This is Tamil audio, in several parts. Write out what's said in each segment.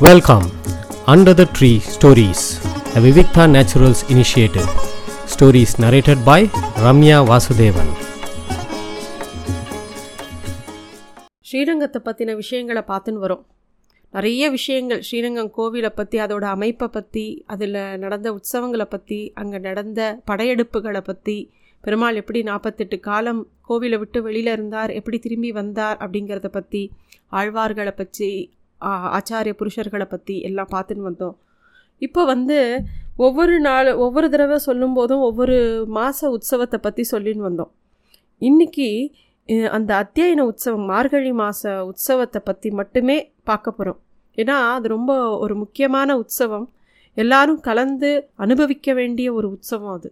Welcome under the tree stories the Vivikta naturals initiative stories narrated by Ramya Vasudevan ஸ்ரீரங்கத்தை பற்றின விஷயங்களை பார்த்துன்னு வரோம். நிறைய விஷயங்கள் ஸ்ரீரங்கம் கோவிலை பற்றி அதோட அமைப்பை பற்றி அதில் நடந்த உற்சவங்களை பற்றி அங்கே நடந்த படையெடுப்புகளை பற்றி பெருமாள் எப்படி நாற்பத்தெட்டு காலம் கோவிலை விட்டு வெளியில் இருந்தார் எப்படி திரும்பி வந்தார் அப்படிங்கிறத பற்றி ஆழ்வார்களை பற்றி ஆச்சாரிய புருஷர்களை பற்றி எல்லாம் பார்த்துன்னு வந்தோம். இப்போ வந்து ஒவ்வொரு நாள் ஒவ்வொரு தடவை சொல்லும்போதும் ஒவ்வொரு மாத உற்சவத்தை பற்றி சொல்லின்னு வந்தோம். இன்னைக்கு அந்த அத்தியாயன உற்சவம் மார்கழி மாத உற்சவத்தை பற்றி மட்டுமே பார்க்க போகிறோம் ஏன்னா அது ரொம்ப ஒரு முக்கியமான உற்சவம். எல்லாரும் கலந்து அனுபவிக்க வேண்டிய ஒரு உற்சவம் அது.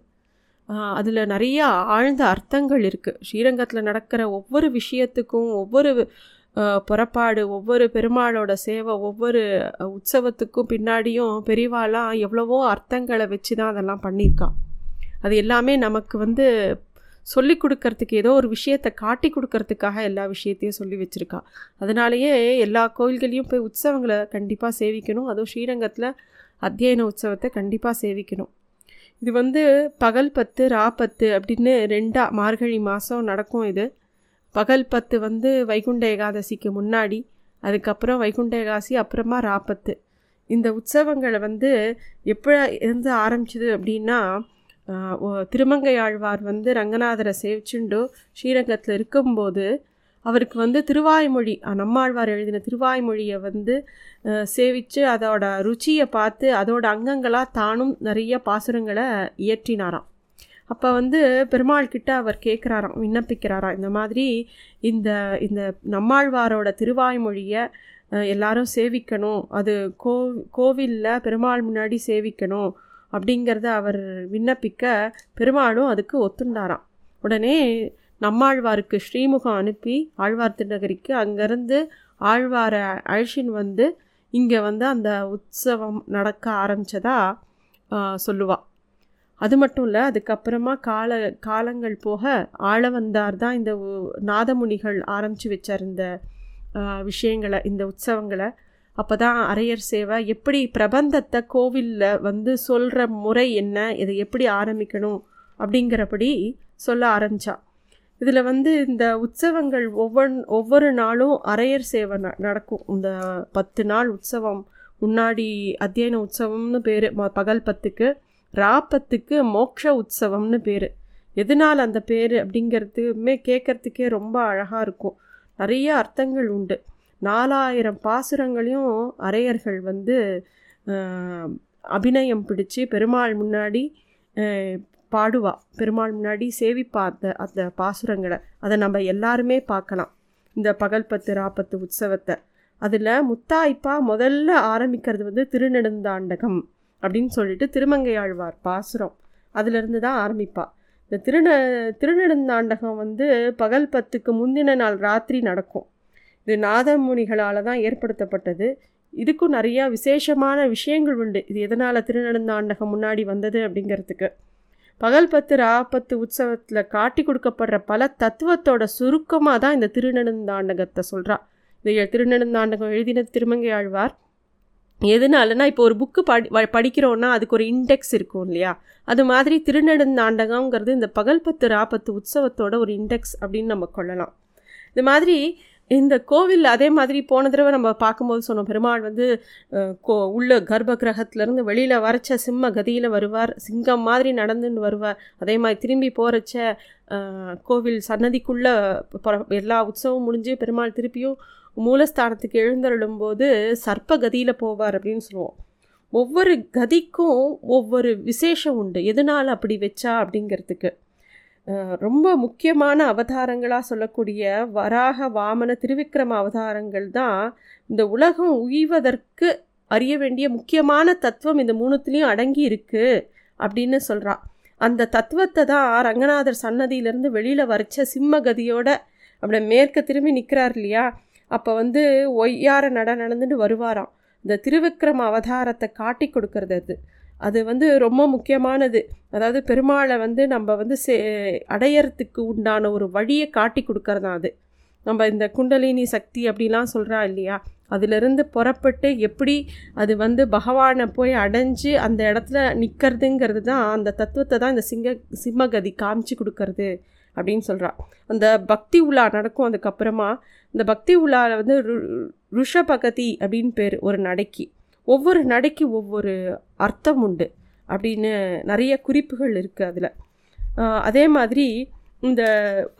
அதில் நிறைய ஆழ்ந்த அர்த்தங்கள் இருக்குது ஸ்ரீரங்கத்தில் நடக்கிற ஒவ்வொரு விஷயத்துக்கும் ஒவ்வொரு புறப்பாடு ஒவ்வொரு பெருமாளோட சேவை ஒவ்வொரு உற்சவத்துக்கும் பின்னாடியும் பெரிவாலாம் எவ்வளவோ அர்த்தங்களை வச்சு தான் அதெல்லாம் பண்ணியிருக்கான் அது எல்லாமே நமக்கு வந்து சொல்லி கொடுக்கறதுக்கு ஏதோ ஒரு விஷயத்தை காட்டி கொடுக்கறதுக்காக எல்லா விஷயத்தையும் சொல்லி வச்சுருக்கா. அதனாலேயே எல்லா கோயில்களையும் போய் உற்சவங்களை கண்டிப்பாக சேவிக்கணும். அதுவும் ஸ்ரீரங்கத்தில் அத்தியன உற்சவத்தை கண்டிப்பாக சேவிக்கணும். இது வந்து பகல் பத்து ரா பத்து அப்படின்னு ரெண்டாக மார்கழி மாதம் நடக்கும் இது. பகல் பத்து வந்து வைகுண்ட ஏகாதசிக்கு முன்னாடி அதுக்கப்புறம் வைகுண்ட ஏகாதசி அப்புறமா ராப்பத்து இந்த உற்சவங்களை வந்து எப்போ இருந்து ஆரம்பிச்சது அப்படின்னா ஆஹ், திருமங்கை ஆழ்வார் வந்து ரங்கநாதரை சேவிச்சுண்டு ஸ்ரீரங்கத்தில் இருக்கும்போது அவருக்கு வந்து திருவாய்மொழி நம்மாழ்வார் எழுதின திருவாய்மொழியை வந்து சேவித்து அதோட ருச்சியை பார்த்து அதோட அங்கங்களாக தானும் நிறைய பாசுரங்களை இயற்றினாராம். அப்போ வந்து பெருமாள் கிட்ட அவர் கேட்குறாராம் விண்ணப்பிக்கிறாராம் இந்த மாதிரி இந்த இந்த நம்மாழ்வாரோட திருவாய்மொழியை எல்லாரும் சேவிக்கணும். அது கோ கோவிலில் பெருமாள் முன்னாடி சேவிக்கணும் அப்படிங்கிறத அவர் விண்ணப்பிக்க பெருமாளும் அதுக்கு ஒத்துண்டாராம். உடனே நம்மாழ்வாருக்கு ஸ்ரீமுகம் அனுப்பி ஆழ்வார் திருநகரிக்கு அங்கேருந்து ஆழ்வாரை அழைச்சின்னு வந்து இங்கே வந்து அந்த உற்சவம் நடக்க ஆரம்பித்ததா சொல்லுவா. அது மட்டும் இல்லை அதுக்கப்புறமா கால காலங்கள் போக ஆளவந்தார் தான் இந்த நாதமுனிகள் ஆரம்பித்து வச்சார் இந்த விஷயங்களை இந்த உற்சவங்களை. அப்போ தான் அரையர் சேவை எப்படி பிரபந்தத்தை கோவிலில் வந்து சொல்கிற முறை என்ன இதை எப்படி ஆரம்பிக்கணும் அப்படிங்கிறபடி சொல்ல ஆரம்பித்தா இதில் வந்து இந்த உற்சவங்கள் ஒவ்வொன் ஒவ்வொரு நாளும் அரையர் சேவை ந நடக்கும். இந்த பத்து நாள் உற்சவம் முன்னாடி அத்தியன உற்சவம்னு பேர் பகல் பத்துக்கு. ராப்பத்துக்கு மோக்ஷ உற்சவம்னு பேர். எதனால் அந்த பேர் அப்படிங்கிறதுமே கேட்குறதுக்கே ரொம்ப அழகாக இருக்கும். நிறைய அர்த்தங்கள் உண்டு. நாலாயிரம் பாசுரங்களையும் அரையர்கள் வந்து அபிநயம் பிடிச்சு பெருமாள் முன்னாடி பாடுவா. பெருமாள் முன்னாடி சேவிப்பா அந்த அந்த பாசுரங்களை. அதை நம்ம எல்லாருமே பார்க்கலாம். இந்த பகல் பத்து ராப்பத்து உற்சவத்தை அதில் முத்தாய்ப்பா முதல்ல ஆரம்பிக்கிறது வந்து திருநெடுந்தாண்டகம். அப்படின்னு சொல்லிட்டு திருமங்கையாழ்வார் பாசுரம். அதிலிருந்து தான் ஆரம்பிப்பா. இந்த திருந திருநெடுந்தாண்டகம் வந்து பகல் பத்துக்கு முந்தின நாள் ராத்திரி நடக்கும். இது நாதமுனிகளால் தான் ஏற்படுத்தப்பட்டது. இதுக்கும் நிறையா விசேஷமான விஷயங்கள் உண்டு. இது எதனால் திருநெடுந்தாண்டகம் முன்னாடி வந்தது அப்படிங்கிறதுக்கு. பகல் பத்து ராப்பத்து உற்சவத்தில் காட்டி கொடுக்கப்படுற பல தத்துவத்தோட சுருக்கமாக தான் இந்த திருநெடுந்தாண்டகத்தை சொல்கிறா இந்த திருநெடுந்தாண்டகம் எழுதின திருமங்கை ஆழ்வார் எதனாலனா இப்போ ஒரு புக்கு படி படிக்கிறோன்னா அதுக்கு ஒரு இண்டெக்ஸ் இருக்கும் இல்லையா? அது மாதிரி திருநெடுந்தாண்டகங்கிறது இந்த பகல்பத்து ராபத்து ராப்பத்து உற்சவத்தோட ஒரு இண்டெக்ஸ் அப்படின்னு நம்ம கொள்ளலாம். இது மாதிரி இந்த கோவில் அதே மாதிரி போன தடவை நம்ம பார்க்கும்போது சொன்னோம் பெருமாள் வந்து கோ உள்ள கர்ப்ப கிரகத்திலேருந்து வெளியில் வரைச்ச சிம்ம கதியில் வருவார் சிங்கம் மாதிரி நடந்துன்னு வருவார். அதே மாதிரி திரும்பி போகிறச்ச கோவில் சன்னதிக்குள்ளே எல்லா உற்சவம் முடிஞ்சு பெருமாள் திருப்பியும் மூலஸ்தானத்துக்கு எழுந்தருளும்போது சர்ப்ப கதியில் போவார் அப்படின்னு சொல்லுவோம். ஒவ்வொரு கதிக்கும் ஒவ்வொரு விசேஷம் உண்டு. எதனால் அப்படி வச்சா அப்படிங்கிறதுக்கு. ரொம்ப முக்கியமான அவதாரங்களாக சொல்லக்கூடிய வராக வாமன திருவிக்ரம அவதாரங்கள் தான் இந்த உலகம் உய்வதற்கு அறிய வேண்டிய முக்கியமான தத்துவம் இந்த மூணுத்துலேயும் அடங்கி இருக்குது அப்படின்னு சொல்கிறான் அந்த தத்துவத்தை தான் ரங்கநாதர் சன்னதியிலேருந்து வெளியில் வரைச்ச சிம்மகதியோட அப்படியே மேற்க திரும்பி நிற்கிறார் இல்லையா? அப்போ வந்து ஒய்யார நட நடந்துட்டு வருவாராம். இந்த திருவிக்ரம அவதாரத்தை காட்டி கொடுக்கறது அது. அது வந்து ரொம்ப முக்கியமானது. அதாவது பெருமாளை வந்து நம்ம வந்து சே அடையறதுக்கு உண்டான ஒரு வழியை காட்டி கொடுக்கறது அது. நம்ம இந்த குண்டலினி சக்தி அப்படிலாம் சொல்கிறா இல்லையா? அதிலிருந்து புறப்பட்டு எப்படி அது வந்து பகவானை போய் அடைஞ்சு அந்த இடத்துல நிற்கிறதுங்கிறது தான் அந்த தத்துவத்தை தான் இந்த சிங்க சிம்மகதி காமிச்சு கொடுக்கறது. அப்படின்னு சொல்கிறா அந்த பக்தி உலா நடக்கும். அதுக்கப்புறமா இந்த பக்தி உலாவில் வந்து ரு- ருஷபகதி அப்படின்னு பேர் ஒரு நடைக்கு. ஒவ்வொரு நடைக்கு ஒவ்வொரு அர்த்தம் உண்டு அப்படின்னு நிறைய குறிப்புகள் இருக்குது அதில். அதே மாதிரி இந்த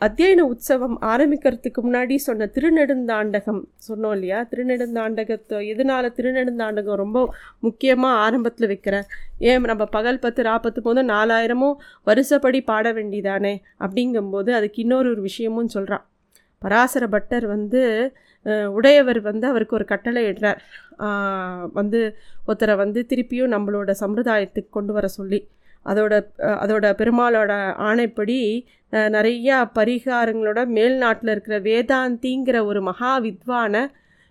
அத்தியன உற்சவம் ஆரம்பிக்கிறதுக்கு முன்னாடி சொன்ன திருநெடுந்தாண்டகம் சொன்னோம் இல்லையா? திருநெடுந்தாண்டகத்தை எதனால திருநெடுந்தாண்டகம் ரொம்ப முக்கியமாக ஆரம்பத்தில் வைக்கிறேன் ஏன் நம்ம பகல் பத்து ராப்பத்து போது நாலாயிரமும் வருஷப்படி பாட வேண்டிதானே அப்படிங்கும்போது அதுக்கு இன்னொரு ஒரு விஷயமும் சொல்கிறான் பராசர பட்டர் வந்து உடையவர் வந்து அவருக்கு ஒரு கட்டளை இடுறார். வந்து ஒருத்தரை வந்து திருப்பியும் நம்மளோட சம்பிரதாயத்துக்கு கொண்டு வர சொல்லி. அதோட அதோட பெருமாளோட ஆணைப்படி நிறையா பரிகாரங்களோட மேல்நாட்டில் இருக்கிற வேதாந்திங்கிற ஒரு மகா வித்வான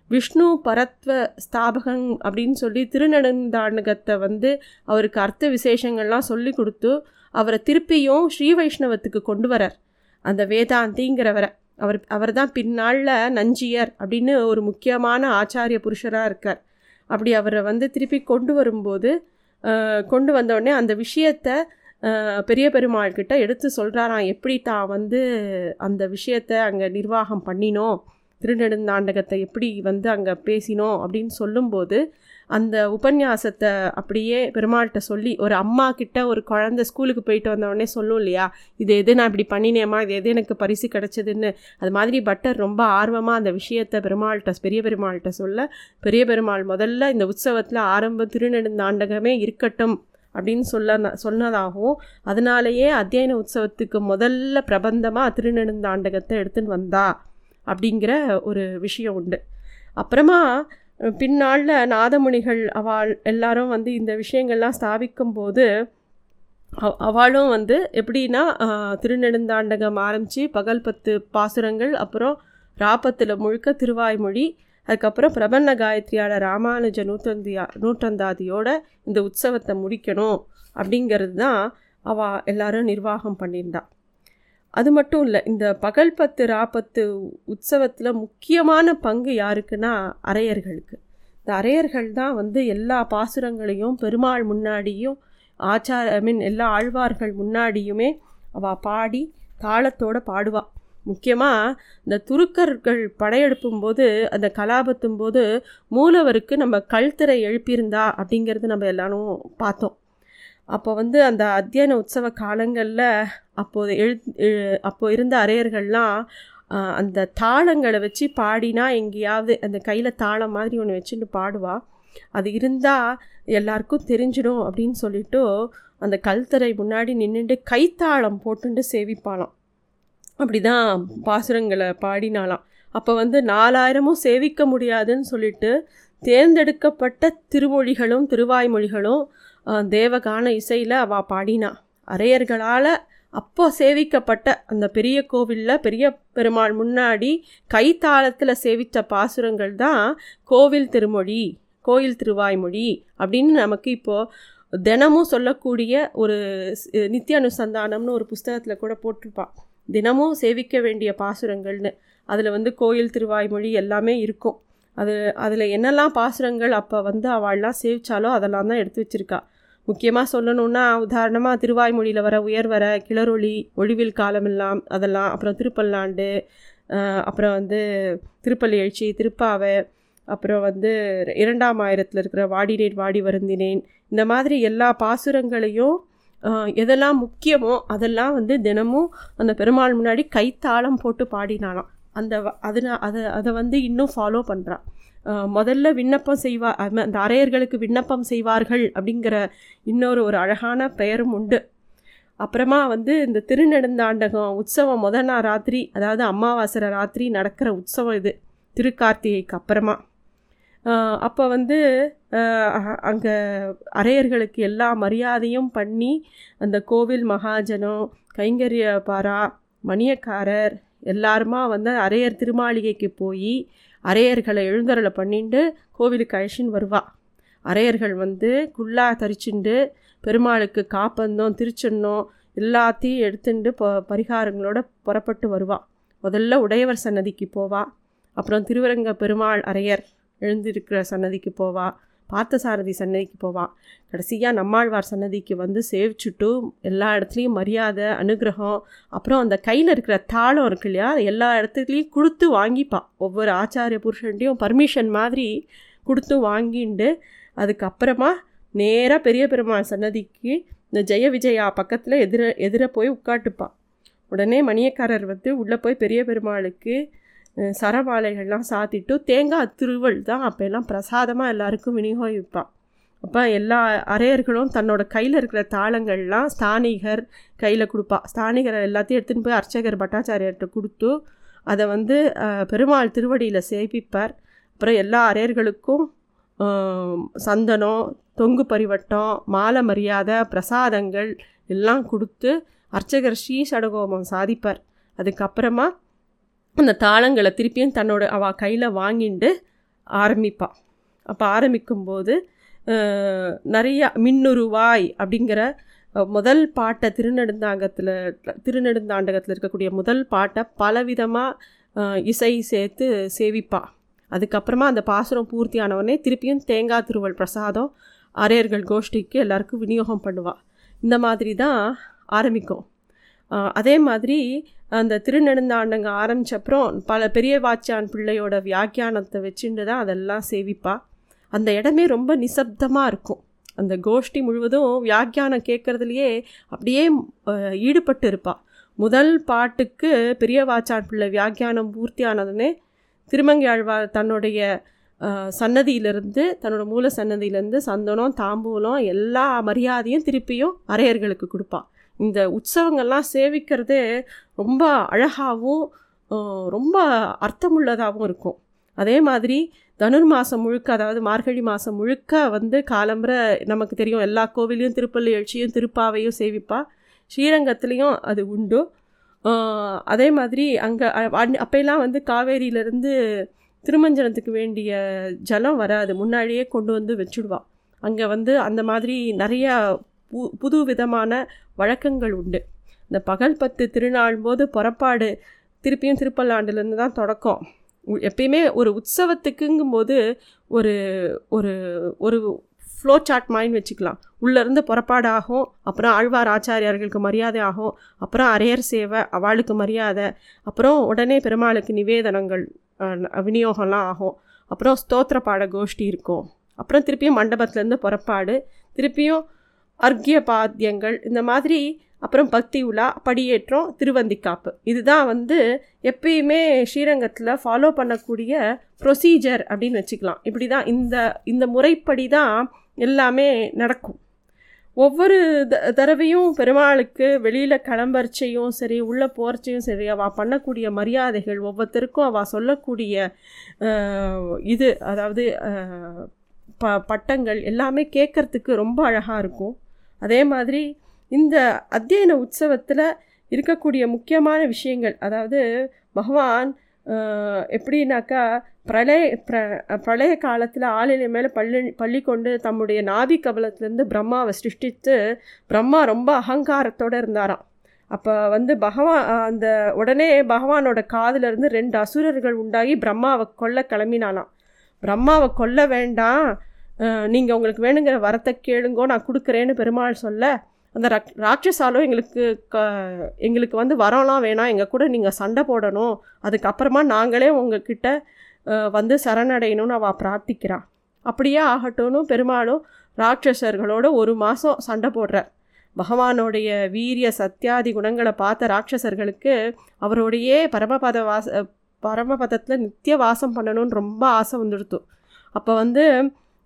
விஷ்ணு பரத்வ ஸ்தாபகம் அப்படின்னு சொல்லி திருநெடுந்தாண்டகத்தை வந்து அவருக்கு அர்த்த விசேஷங்கள்லாம் சொல்லி கொடுத்து அவரை திருப்பியும் ஸ்ரீ வைஷ்ணவத்துக்கு கொண்டு வரார். அந்த வேதாந்திங்கிறவரை. அவர் அவர் தான் பின்னாளில் நஞ்சியர் அப்படின்னு ஒரு முக்கியமான ஆச்சாரிய புருஷராக இருக்கார். அப்படி அவரை வந்து திருப்பி கொண்டு வரும்போது கொண்டு வந்தோடனே அந்த விஷயத்த பெரிய பெருமாள்கிட்ட எடுத்து சொல்கிறாராம் எப்படி தான் வந்து அந்த விஷயத்தை அங்கே நிர்வாகம் பண்ணினோம்? திருநெடுந்தாண்டகத்தை எப்படி வந்து அங்கே பேசினோம்? அப்படின்னு சொல்லும்போது அந்த உபன்யாசத்தை அப்படியே பெருமாள்கிட்ட சொல்லி ஒரு அம்மா கிட்ட ஒரு குழந்தை ஸ்கூலுக்கு போயிட்டு வந்த சொல்லும் இல்லையா? இது எது நான் இப்படி பண்ணினேம்மா? இது எது எனக்கு பரிசு கிடச்சதுன்னு? அது மாதிரி பட்டர் ரொம்ப ஆர்வமாக அந்த விஷயத்தை பெருமாள்கிட்ட பெரிய பெருமாள்கிட்ட சொல்ல பெரிய பெருமாள் முதல்ல இந்த உற்சவத்தில் ஆரம்ப திருநெடுந்தாண்டகமே இருக்கட்டும் அப்படின்னு சொல்ல சொன்னதாகவும் அதனாலேயே அத்தியன உற்சவத்துக்கு முதல்ல பிரபந்தமாக திருநெடுந்தாண்டகத்தை எடுத்துன்னு வந்தா அப்படிங்கிற ஒரு விஷயம் உண்டு. அப்புறமா பின்னாளில் நாதமுனிகள் அவள் எல்லாரும் வந்து இந்த விஷயங்கள்லாம் ஸ்தாபிக்கும் போது அவளும் வந்து எப்படின்னா திருநெடுந்தாண்டகம் ஆரம்பித்து பகல் பத்து பாசுரங்கள் அப்புறம் ராப்பத்தில் முழுக்க திருவாய்மொழி அதுக்கப்புறம் பிரபன்ன காயத்ரியான ராமானுஜ நூற்றந்தியா நூற்றந்தாதியோட இந்த உற்சவத்தை முடிக்கணும் அப்படிங்கிறது தான் அவள் எல்லாரும் நிர்வாகம் பண்ணியிருந்தாள் அது மட்டும் இல்லை இந்த பகல் பத்து ராப்பத்து உற்சவத்தில் முக்கியமான பங்கு யாருக்குன்னா அரையர்களுக்கு. இந்த அரையர்கள் தான் வந்து எல்லா பாசுரங்களையும் பெருமாள் முன்னாடியும் ஆச்சார ஐ மீன் எல்லா ஆழ்வார்கள் முன்னாடியுமே அவள் பாடி தாளத்தோடு பாடுவாள் முக்கியமாக இந்த துருக்கர்கள் படையெடுப்பும் போது அந்த கலாபத்தும் போது மூலவருக்கு நம்ம கல்திரை எழுப்பியிருந்தா அப்படிங்கிறது நம்ம எல்லாரும் பார்த்தோம். அப்போ வந்து அந்த அத்தியன உற்சவ காலங்களில் அப்போது எழு அப்போ இருந்த அரையர்கள்லாம் அந்த தாளங்களை வச்சு பாடினா எங்கேயாவது அந்த கையில் தாளம் மாதிரி ஒன்று வச்சுட்டு பாடுவா. அது இருந்தால் எல்லாருக்கும் தெரிஞ்சிடும் அப்படின்னு சொல்லிட்டு அந்த கல்தரை முன்னாடி நின்றுட்டு கைத்தாளம் போட்டுட்டு சேவிப்பாளாம். அப்படி தான் பாசுரங்களை பாடினாலாம் அப்போ வந்து நாலாயிரமும் சேவிக்க முடியாதுன்னு சொல்லிட்டு தேர்ந்தெடுக்கப்பட்ட திருமொழிகளும் திருவாய்மொழிகளும் தேவகான இசையில் அவள் பாடினா. அரையர்களால் அப்போ சேவிக்கப்பட்ட அந்த பெரிய கோவிலில் பெரிய பெருமாள் முன்னாடி கைத்தாளத்தில் சேவித்த பாசுரங்கள் தான் கோவில் திருமொழி கோயில் திருவாய்மொழி அப்படின்னு நமக்கு இப்போது தினமும் சொல்லக்கூடிய ஒரு நித்திய அனுசந்தானம்னு ஒரு புஸ்தகத்தில் கூட போட்டிருப்பா. தினமும் சேவிக்க வேண்டிய பாசுரங்கள்னு. அதில் வந்து கோயில் திருவாய்மொழி எல்லாமே இருக்கும். அது அதில் என்னெல்லாம் பாசுரங்கள் அப்போ வந்து அவள்லாம் சேவிச்சாலோ அதெல்லாம் தான் எடுத்து வச்சுருக்காள் முக்கியமாக சொல்லணுன்னா உதாரணமாக திருவாய்மொழியில் வர உயர்வர கிளரொளி ஒழிவில் காலமெல்லாம் அதெல்லாம் அப்புறம் திருப்பல்லாண்டு அப்புறம் வந்து திருப்பள்ளி எழுச்சி திருப்பாவை அப்புறம் வந்து இரண்டாம் ஆயிரத்தில் இருக்கிற வாடினேன் வாடி வருந்தினேன் இந்த மாதிரி எல்லா பாசுரங்களையும் எதெல்லாம் முக்கியமோ அதெல்லாம் வந்து தினமும் அந்த பெருமாள் முன்னாடி கைத்தாளம் போட்டு பாடினாலாம் அந்த வ- அதை அதை வந்து இன்னும் ஃபாலோ பண்ணுறான் முதல்ல விண்ணப்பம் செய்வா அந்த அரையர்களுக்கு விண்ணப்பம் செய்வார்கள் அப்படிங்கிற இன்னொரு ஒரு அழகான பெயரும் உண்டு. அப்புறமா வந்து இந்த திருநெடுந்தாண்டகம் உற்சவம் முத நாள் ராத்திரி அதாவது அமாவாசை ராத்திரி நடக்கிற உற்சவம் இது திருக்கார்த்திகைக்கு அப்புறமா. அப்போ வந்து அங்கே அரையர்களுக்கு எல்லா மரியாதையும் பண்ணி அந்த கோவில் மகாஜனம் கைங்கரிய பாரா மணியக்காரர் எல்லாருமா வந்து அரையர் திருமாளிகைக்கு போய் அரையர்களை எழுந்தருளை பண்ணிட்டு கோவிலுக்கு அழிச்சின்னு வருவா. அரையர்கள் வந்து குல்லா தரிச்சுண்டு பெருமாளுக்கு காப்பந்தம் திருச்சென்னம் எல்லாத்தையும் எடுத்துட்டு ப பரிகாரங்களோட புறப்பட்டு வருவா. முதல்ல உடையவர் சன்னதிக்கு போவா. அப்புறம் திருவரங்க பெருமாள் அரையர் எழுந்திருக்கிற சன்னதிக்கு போவா. பார்த்தசாரதி சன்னதிக்கு போவான் கடைசியாக நம்மாழ்வார் சன்னதிக்கு வந்து சேவிச்சுட்டு எல்லா இடத்துலையும் மரியாதை அனுகிரகம் அப்புறம் அந்த கையில் இருக்கிற தாளம் இருக்கு இல்லையா எல்லா இடத்துலையும் கொடுத்து வாங்கிப்பான் ஒவ்வொரு ஆச்சாரிய புருஷன்ட்டையும் பர்மிஷன் மாதிரி கொடுத்து வாங்கிண்டு அதுக்கப்புறமா நேராக பெரிய பெருமாள் சன்னதிக்கு இந்த ஜெய விஜயா பக்கத்தில் எதிர எதிர போய் உட்காட்டுப்பான் உடனே மணியக்காரர் வந்து உள்ளே போய் பெரிய பெருமாளுக்கு சரபாலைகள்லாம் சாத்திட்டு தேங்காய் திருவள் தான் அப்போ எல்லாம் பிரசாதமாக எல்லாருக்கும் விநியோகிப்பான் அப்போ எல்லா அரையர்களும் தன்னோட கையில் இருக்கிற தாளங்கள்லாம் ஸ்தானிகர் கையில் கொடுப்பா. ஸ்தானிகர் எல்லாத்தையும் எடுத்துன்னு போய் அர்ச்சகர் பட்டாச்சாரியர்கிட்ட கொடுத்து அதை வந்து பெருமாள் திருவடியில் சேவிப்பார். அப்புறம் எல்லா அரையர்களுக்கும் சந்தனம் தொங்கு பரிவட்டம் மாலை மரியாதை பிரசாதங்கள் எல்லாம் கொடுத்து அர்ச்சகர் ஸ்ரீ சடகோபம் சாதிப்பார். அதுக்கப்புறமா அந்த தாளங்களை திருப்பியும் தன்னோட அவ கையில் வாங்கிண்டு ஆரம்பிப்பாள் அப்போ ஆரம்பிக்கும்போது நிறையா மின்னுருவாய் அப்படிங்கிற முதல் பாட்டை திருநெடுந்தாங்கத்தில் திருநெடுந்தாண்டகத்தில் இருக்கக்கூடிய முதல் பாட்டை பலவிதமாக இசை சேர்த்து சேவிப்பா. அதுக்கப்புறமா அந்த பாசுரம் பூர்த்தி ஆனவொடனே திருப்பியும் தேங்காய் திருவள் பிரசாதம் அரையர்கள் கோஷ்டிக்கு எல்லாருக்கும் விநியோகம் பண்ணுவாள் இந்த மாதிரி தான் ஆரம்பிக்கும். அதே மாதிரி அந்த திருநெடுந்தாண்டங்க ஆரம்பிச்சப்புறம் பல பெரிய வாச்சான் பிள்ளையோட வியாக்கியானத்தை வச்சுட்டு தான் அதெல்லாம் சேவிப்பா. அந்த இடமே ரொம்ப நிசப்தமாக இருக்கும். அந்த கோஷ்டி முழுவதும் வியாக்கியானம் கேட்குறதுலையே அப்படியே ஈடுபட்டு இருப்பாள் முதல் பாட்டுக்கு பெரிய வாச்சான் பிள்ளை வியாக்கியானம் பூர்த்தி ஆனதுனே திருமங்கையாழ்வார் தன்னுடைய சன்னதியிலிருந்து தன்னோட மூல சன்னதியிலேருந்து சந்தனம் தாம்பூலம் எல்லா மரியாதையும் திருப்பியும் அரையர்களுக்கு கொடுப்பா. இந்த உற்சவங்கள்லாம் சேவிக்கிறதே ரொம்ப அழகாகவும் ரொம்ப அர்த்தமுள்ளதாகவும் இருக்கும். அதே மாதிரி தனுர் மாதம் முழுக்க அதாவது மார்கழி மாதம் முழுக்க வந்து காலம்பரை நமக்கு தெரியும் எல்லா கோவிலையும் திருப்பள்ளி எழுச்சியும் திருப்பாவையும் சேவிப்பா. ஸ்ரீரங்கத்துலேயும் அது உண்டு. அதே மாதிரி அங்கே அப்போல்லாம் வந்து காவேரியிலேருந்து திருமஞ்சனத்துக்கு வேண்டிய ஜலம் வராது. முன்னாடியே கொண்டு வந்து வச்சுடுவா. அங்கே வந்து அந்த மாதிரி நிறையா பு புது விதமான வழக்கங்கள் உண்டு. இந்த பகல் பத்து திருநாள் போது புறப்பாடு திருப்பியும் திருப்பல்லாண்டுலேருந்து தான் தொடக்கம். உ- எப்பயுமே ஒரு உற்சவத்துக்குங்கும்போது ஒரு ஒரு ஒரு ஃப்ளோ சார்ட் மைண்ட் வச்சுக்கலாம். உள்ளேருந்து புறப்பாடு ஆகும் அப்புறம் ஆழ்வார் ஆச்சாரியார்களுக்கு மரியாதை ஆகும் அப்புறம் அரையர் சேவை அவளுக்கு மரியாதை அப்புறம் உடனே பெருமாளுக்கு நிவேதனங்கள் விநியோகம்லாம் ஆகும். அப்புறம் ஸ்தோத்திர பாட கோஷ்டி இருக்கும். அப்புறம் திருப்பியும் மண்டபத்துலேருந்து புறப்பாடு திருப்பியும் அர்க்கிய பாத்தியங்கள் இந்த மாதிரி அப்புறம் பக்தி உலா படியேற்றம் திருவந்திக்காப்பு. இதுதான் வந்து எப்பயுமே ஸ்ரீரங்கத்தில் ஃபாலோ பண்ணக்கூடிய ப்ரொசீஜர் அப்படின்னு வச்சுக்கலாம். இப்படி தான் இந்த இந்த முறைப்படி தான் எல்லாமே நடக்கும். ஒவ்வொரு த தடவையும் பெருமாளுக்கு வெளியில் கிளம்பரிச்சையும் சரி உள்ளே போகிறச்சையும் சரி அவள் பண்ணக்கூடிய மரியாதைகள் ஒவ்வொருத்தருக்கும் அவள் சொல்லக்கூடிய இது அதாவது ப பட்டங்கள் எல்லாமே கேட்குறதுக்கு ரொம்ப அழகாக இருக்கும். அதே மாதிரி இந்த அத்தியன உற்சவத்தில் இருக்கக்கூடிய முக்கியமான விஷயங்கள் அதாவது பகவான் எப்படின்னாக்கா பிரளய பிர பிரளய காலத்தில் ஆளிலை மேலே பள்ளி பள்ளி கொண்டு தம்முடைய நாபி கபலத்திலேருந்து பிரம்மாவை சிருஷ்டித்து பிரம்மா ரொம்ப அகங்காரத்தோடு இருந்தாராம். அப்போ வந்து பகவான் அந்த உடனே பகவானோட காதிலிருந்து ரெண்டு அசுரர்கள் உண்டாகி பிரம்மாவை கொல்ல கிளம்பினாலாம் பிரம்மாவை கொல்ல வேண்டாம் நீங்கள் உங்களுக்கு வேணுங்கிற வரத்தை கேளுங்கோ நான் கொடுக்குறேன்னு பெருமாள் சொல்ல அந்த ரக் ராட்சசாலும் எங்களுக்கு க எங்களுக்கு வந்து வரம்லாம் வேணாம். எங்கள் கூட நீங்கள் சண்டை போடணும். அதுக்கப்புறமா நாங்களே உங்ககிட்ட வந்து சரணடையணும்னு அவள் பிரார்த்திக்கிறான் அப்படியே ஆகட்டும்னு பெருமாளும் ராட்சசர்களோட ஒரு மாதம் சண்டை போடுறார். பகவானுடைய வீரிய சத்தியாதி குணங்களை பார்த்த ராட்சசர்களுக்கு அவரோடையே பரமபத வாச பரமபதத்தில் நித்திய வாசம் பண்ணணும்னு ரொம்ப ஆசை வந்துடுத்து. அப்போ வந்து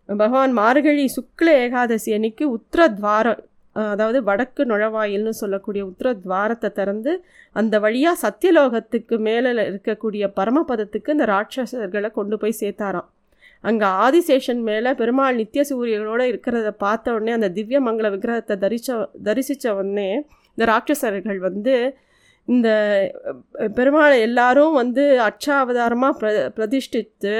பகவான் மார்கழி சுக்ல ஏகாதசி அன்னைக்கு உத்திர துவாரம் அதாவது வடக்கு நுழவாயில்னு சொல்லக்கூடிய உத்திர துவாரத்தை திறந்து அந்த வழியாக சத்தியலோகத்துக்கு மேலே இருக்கக்கூடிய பரமபதத்துக்கு இந்த ராட்சசர்களை கொண்டு போய் சேர்த்தாராம். அங்கே ஆதிசேஷன் மேலே பெருமாள் நித்திய சூரியர்களோடு இருக்கிறத பார்த்த உடனே அந்த திவ்ய மங்கள விக்கிரகத்தை தரிச்ச தரிசித்த உடனே இந்த ராட்சசர்கள் வந்து இந்த பெருமாளை எல்லாரும் வந்து அச்சாவதாரமாக பிர பிரதிஷ்டித்து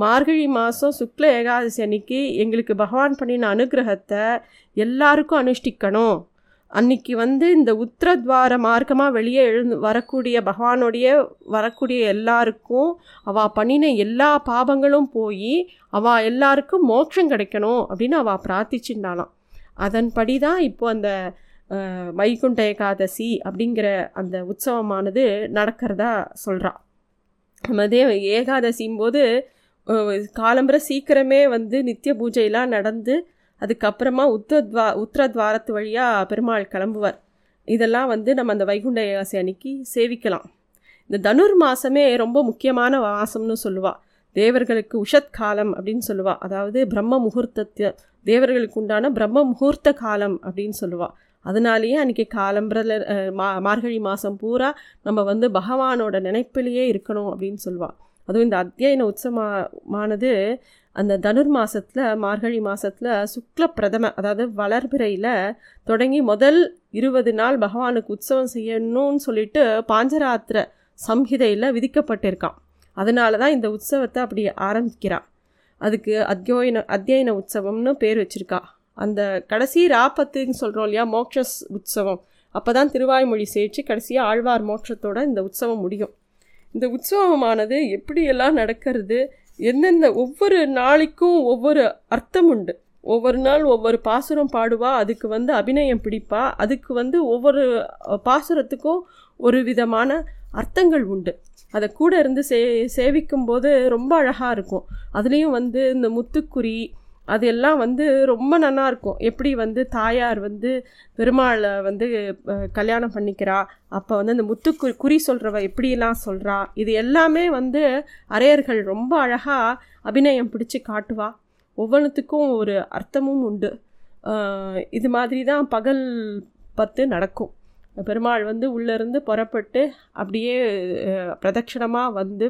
மார்கழி மாதம் சுக்ல ஏகாதசி அன்னைக்கு எங்களுக்கு பகவான் பண்ணின அனுகிரகத்தை எல்லாருக்கும் அனுஷ்டிக்கணும். அன்னைக்கு வந்து இந்த உத்திரத்வார மார்க்கமாக வெளியே எழுந்து வரக்கூடிய பகவானுடைய வரக்கூடிய எல்லாருக்கும் அவள் பண்ணின எல்லா பாபங்களும் போய் அவள் எல்லாருக்கும் மோட்சம் கிடைக்கணும் அப்படின்னு அவள் பிரார்த்திச்சுட்டாலாம் அதன்படி தான் இப்போ அந்த வைகுண்ட ஏகாதசி அப்படிங்கிற அந்த உற்சவமானது நடக்கிறதா சொல்கிறாள் அதே ஏகாதசியும் போது காலம்பர சீக்கிரமே வந்து நித்திய பூஜையெல்லாம் நடந்து அதுக்கப்புறமா உத்தத்வா உத்திரத்வாரத்து வழியாக பெருமாள் கிளம்புவார். இதெல்லாம் வந்து நம்ம அந்த வைகுண்ட ஏகாசி அன்னைக்கு சேவிக்கலாம். இந்த தனுர் மாதமே ரொம்ப முக்கியமான மாதம்னு சொல்லுவாள் தேவர்களுக்கு உஷத் காலம் அப்படின்னு சொல்லுவா. அதாவது பிரம்ம முகூர்த்தத்தை தேவர்களுக்கு உண்டான பிரம்ம முகூர்த்த காலம் அப்படின்னு சொல்லுவாள் அதனாலேயே அன்றைக்கி காலம்பரில் மா மார்கழி மாதம் பூரா நம்ம வந்து பகவானோட நினைப்பிலேயே இருக்கணும் அப்படின்னு சொல்லுவாள் அதுவும் இந்த அத்தியன உற்சவமானது அந்த தனுர் மாதத்தில் மார்கழி மாதத்தில் சுக்ல பிரதம அதாவது வளர்பிறையில் தொடங்கி முதல் இருபது நாள் பகவானுக்கு உற்சவம் செய்யணும்னு சொல்லிட்டு பாஞ்சராத்திர சம்ஹிதையில் விதிக்கப்பட்டிருக்கான் அதனால தான் இந்த உற்சவத்தை அப்படி ஆரம்பிக்கிறான் அதுக்கு அத்தியோயன அத்தியன உற்சவம்னு பேர் வச்சுருக்கா. அந்த கடைசி ராப்பத்துன்னு சொல்கிறோம் இல்லையா மோக்ஷஸ் உற்சவம் அப்போ தான் திருவாய்மொழி சேர்த்து கடைசியாக ஆழ்வார் மோட்சத்தோட இந்த உற்சவம் முடியும். இந்த உற்சவமானது எப்படியெல்லாம் நடக்கிறது? எந்தெந்த ஒவ்வொரு நாளைக்கும் ஒவ்வொரு அர்த்தம் உண்டு. ஒவ்வொரு நாள் ஒவ்வொரு பாசுரம் பாடுவா அதுக்கு வந்து அபிநயம் பிடிப்பா அதுக்கு வந்து ஒவ்வொரு பாசுரத்துக்கும் ஒரு விதமான அர்த்தங்கள் உண்டு. அதை கூட இருந்து சே சேவிக்கும் போது ரொம்ப அழகாக இருக்கும். அதுலேயும் வந்து இந்த முத்துக்குறி அது எல்லாம் வந்து ரொம்ப நல்லா இருக்கும். எப்படி வந்து தாயார் வந்து பெருமாளை வந்து கல்யாணம் பண்ணிக்கிறா? அப்போ வந்து அந்த முத்து குறி சொல்கிறவ எப்படியெல்லாம் சொல்கிறா இது எல்லாமே வந்து அரையர்கள் ரொம்ப அழகாக அபிநயம் பிடிச்சி காட்டுவா. ஒவ்வொன்றுத்துக்கும் ஒரு அர்த்தமும் உண்டு. இது மாதிரி தான் பகல் பத்து நடக்கும். பெருமாள் வந்து உள்ளேருந்து புறப்பட்டு அப்படியே பிரதட்சணமாக வந்து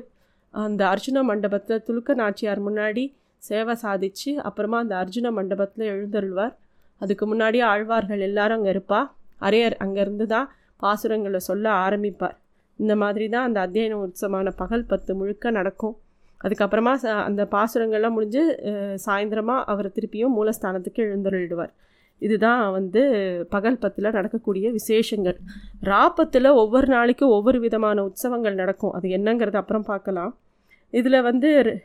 அந்த அர்ஜுன மண்டபத்தில் துலுக்க நாச்சியார் முன்னாடி சேவை சாதிச்சு அப்புறமா அந்த அர்ஜுன மண்டபத்தில் எழுந்தருள்வார். அதுக்கு முன்னாடி ஆழ்வார்கள் எல்லாரும் அங்கே இருப்பா. அரையர் அங்கேருந்து தான் பாசுரங்களை சொல்ல ஆரம்பிப்பார். இந்த மாதிரி தான் அந்த அத்தியன உற்சவமான பகல் பத்து முழுக்க நடக்கும். அதுக்கப்புறமா ச- அந்த பாசுரங்கள்லாம் முடிஞ்சு சாயந்தரமாக அவர் திருப்பியும் மூலஸ்தானத்துக்கு எழுந்தருளிடுவார் இதுதான் வந்து பகல் பத்தில் நடக்கக்கூடிய விசேஷங்கள். ராப்பத்தில் ஒவ்வொரு நாளைக்கும் ஒவ்வொரு விதமான உற்சவங்கள் நடக்கும். அது என்னங்கிறது அப்புறம் பார்க்கலாம். இதில் வந்து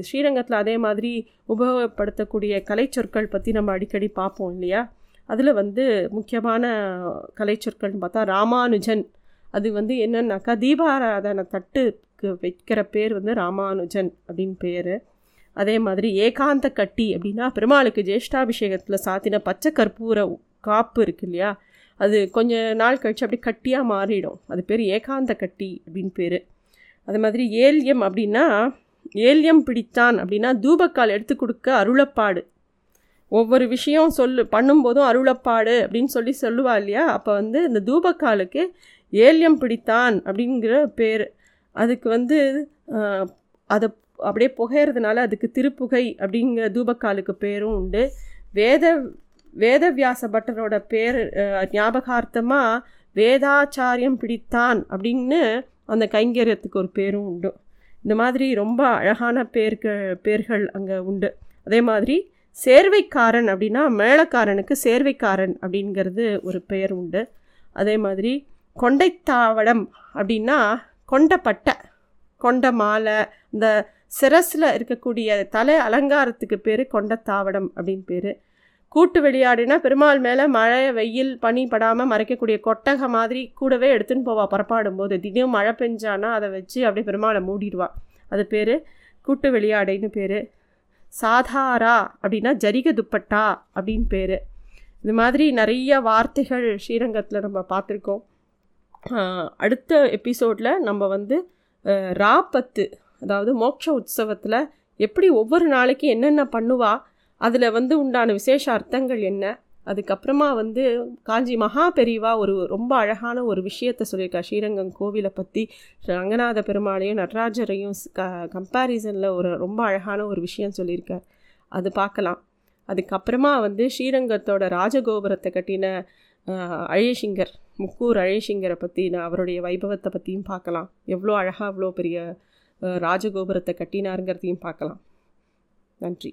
ஸ்ரீரங்கத்தில் அதே மாதிரி உபயோகப்படுத்தக்கூடிய கலைச்சொற்கள் பற்றி நம்ம அடிக்கடி பார்ப்போம் இல்லையா? அதில் வந்து முக்கியமான கலைச்சொற்கள்னு பார்த்தா ராமானுஜன். அது வந்து என்னன்னாக்கா தீபாராதன தட்டுக்கு வைக்கிற பேர் வந்து ராமானுஜன் அப்படின்னு பேர். அதே மாதிரி ஏகாந்த கட்டி அப்படின்னா பெருமாளுக்கு ஜேஷ்டாபிஷேகத்தில் சாத்தின பச்சை கற்பூர காப்பு இருக்கு இல்லையா? அது கொஞ்ச நாள் கழித்து அப்படி கட்டியாக மாறிடும். அது பேர் ஏகாந்த கட்டி அப்படின்னு பேர். அது மாதிரி ஏல்யம் அப்படின்னா ஏல்யம் பிடித்தான் அப்படின்னா தூபக்கால் எடுத்து கொடுக்க அருளப்பாடு. ஒவ்வொரு விஷயம் சொல்லு பண்ணும்போதும் அருளப்பாடு அப்படின்னு சொல்லி சொல்லுவா இல்லையா? அப்போ வந்து இந்த தூபக்காலுக்கு ஏல்யம் பிடித்தான் அப்படிங்கிற பேர். அதுக்கு வந்து அதை அப்படியே புகையிறதுனால அதுக்கு திருப்புகை அப்படிங்கிற தூபக்காலுக்கு பேரும் உண்டு. வேத வேதவியாச பட்டரோட பேர் ஞாபகார்த்தமாக வேதாச்சாரியம் பிடித்தான் அப்படின்னு அந்த கைங்கரியத்துக்கு ஒரு பேரும் உண்டு. இந்த மாதிரி ரொம்ப அழகான பேர்கள் பேர்கள் அங்கே உண்டு. அதே மாதிரி சேர்வைக்காரன் அப்படின்னா மேளக்காரனுக்கு சேர்வைக்காரன் அப்படிங்கிறது ஒரு பெயர் உண்டு. அதே மாதிரி கொண்டைத்தாவடம் அப்படின்னா கொண்டப்பட்டை கொண்ட மாலை இந்த சிரஸில் இருக்கக்கூடிய தலை அலங்காரத்துக்கு பேர் கொண்டத்தாவடம் அப்படின்னு பேர். கூட்டு விளையாடினா பெருமாள் மேலே மழை வெயில் பனி படாமல் மறைக்கக்கூடிய கொட்டகை மாதிரி கூடவே எடுத்துன்னு போவா புறப்பாடும் போது திடீர்னு மழை பெஞ்சானா அதை வச்சு அப்படியே பெருமாளை மூடிடுவா. அது பேர் கூட்டு வெளியாடைன்னு பேர். சாதாரா அப்படின்னா ஜரிக துப்பட்டா அப்படின்னு பேர். இது மாதிரி நிறைய வார்த்தைகள் ஸ்ரீரங்கத்தில் நம்ம பார்த்துருக்கோம். அடுத்த எபிசோடில் நம்ம வந்து ராபத்து ராப்பத்து அதாவது மோட்ச உற்சவத்தில் எப்படி ஒவ்வொரு நாளைக்கு என்னென்ன பண்ணுவா அதில் வந்து உண்டான விசேஷ அர்த்தங்கள் என்ன? அதுக்கப்புறமா வந்து காஞ்சி மகா பெரிவா ஒரு ரொம்ப அழகான ஒரு விஷயத்தை சொல்லியிருக்கா ஸ்ரீரங்கம் கோவிலை பற்றி ரங்கநாத பெருமாளையும் நடராஜரையும் க கம்பேரிசனில் ஒரு ரொம்ப அழகான ஒரு விஷயம் சொல்லியிருக்கார். அது பார்க்கலாம். அதுக்கப்புறமா வந்து ஸ்ரீரங்கத்தோட ராஜகோபுரத்தை கட்டின அழேசிங்கர் முக்கூர் அழேசிங்கரை பற்றி நான் அவருடைய வைபவத்தை பற்றியும் பார்க்கலாம். எவ்வளோ அழகாக அவ்வளோ பெரிய ராஜகோபுரத்தை கட்டினாருங்கிறதையும் பார்க்கலாம். நன்றி.